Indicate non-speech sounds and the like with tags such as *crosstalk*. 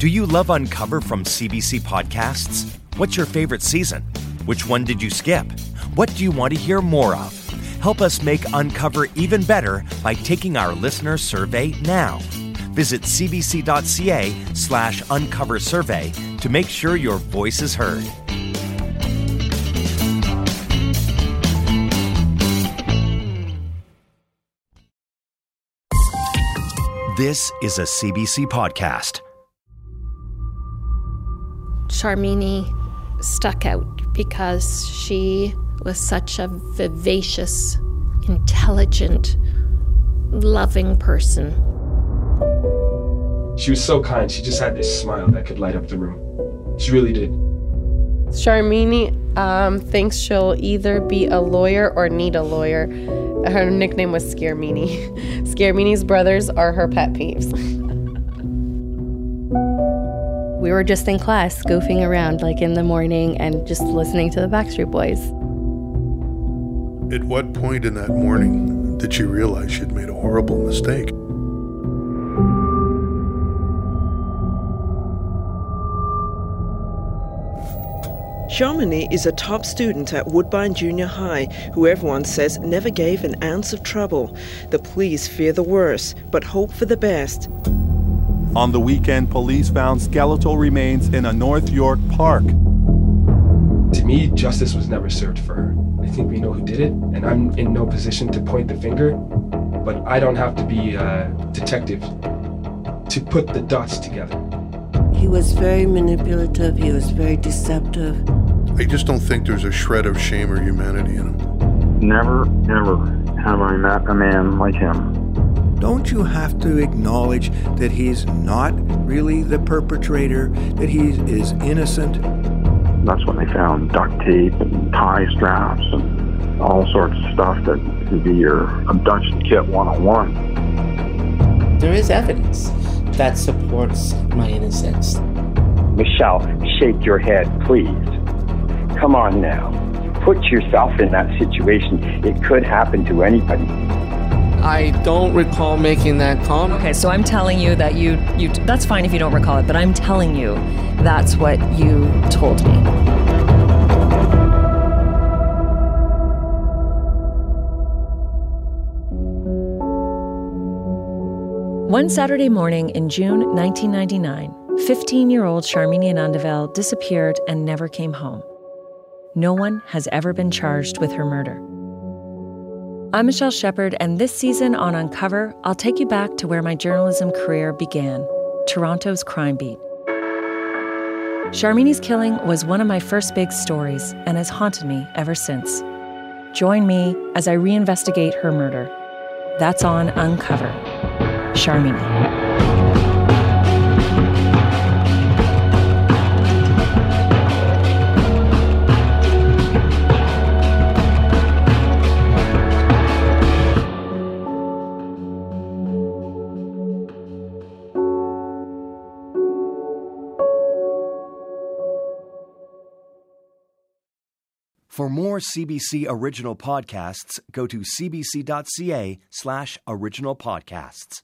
Do you love Uncover from CBC Podcasts? What's your favorite season? Which one did you skip? What do you want to hear more of? Help us make Uncover even better by taking our listener survey now. Visit cbc.ca slash uncover survey to make sure your voice is heard. This is a CBC podcast. Sharmini stuck out because she was such a vivacious, intelligent, loving person. She was so kind. She just had this smile that could light up the room. She really did. Sharmini um, thinks she'll either be a lawyer or need a lawyer. Her nickname was Scaremini. *laughs* Scaremini's brothers are her pet peeves. *laughs* we were just in class goofing around like in the morning and just listening to the Backstreet Boys. At what point in that morning did she realize she'd made a horrible mistake? Sharmini is a top student at Woodbine Junior High who everyone says never gave an ounce of trouble. The police fear the worst, but hope for the best. On the weekend, police found skeletal remains in a North York park. To me, justice was never served for her. I think we know who did it, and I'm in no position to point the finger, but I don't have to be a detective to put the dots together. He was very manipulative, he was very deceptive. I just don't think there's a shred of shame or humanity in him. Never, ever have I met a man like him. Don't you have to acknowledge that he's not really the perpetrator, that he is innocent? That's when they found duct tape and tie straps and all sorts of stuff that could be your abduction kit 101. There is evidence that supports my innocence. Michelle, shake your head, please. Come on now. Put yourself in that situation. It could happen to anybody. I don't recall making that comment. Okay, so I'm telling you that you you that's fine if you don't recall it, but I'm telling you that's what you told me. One Saturday morning in June 1999, 15 year old Sharmini Anandavel disappeared and never came home. No one has ever been charged with her murder. I'm Michelle Shephard, and this season on Uncover, I'll take you back to where my journalism career began Toronto's crime beat. Sharmini's killing was one of my first big stories and has haunted me ever since. Join me as I reinvestigate her murder. That's on Uncover. Sharmini. For more CBC original podcasts, go to cbc.ca slash original podcasts.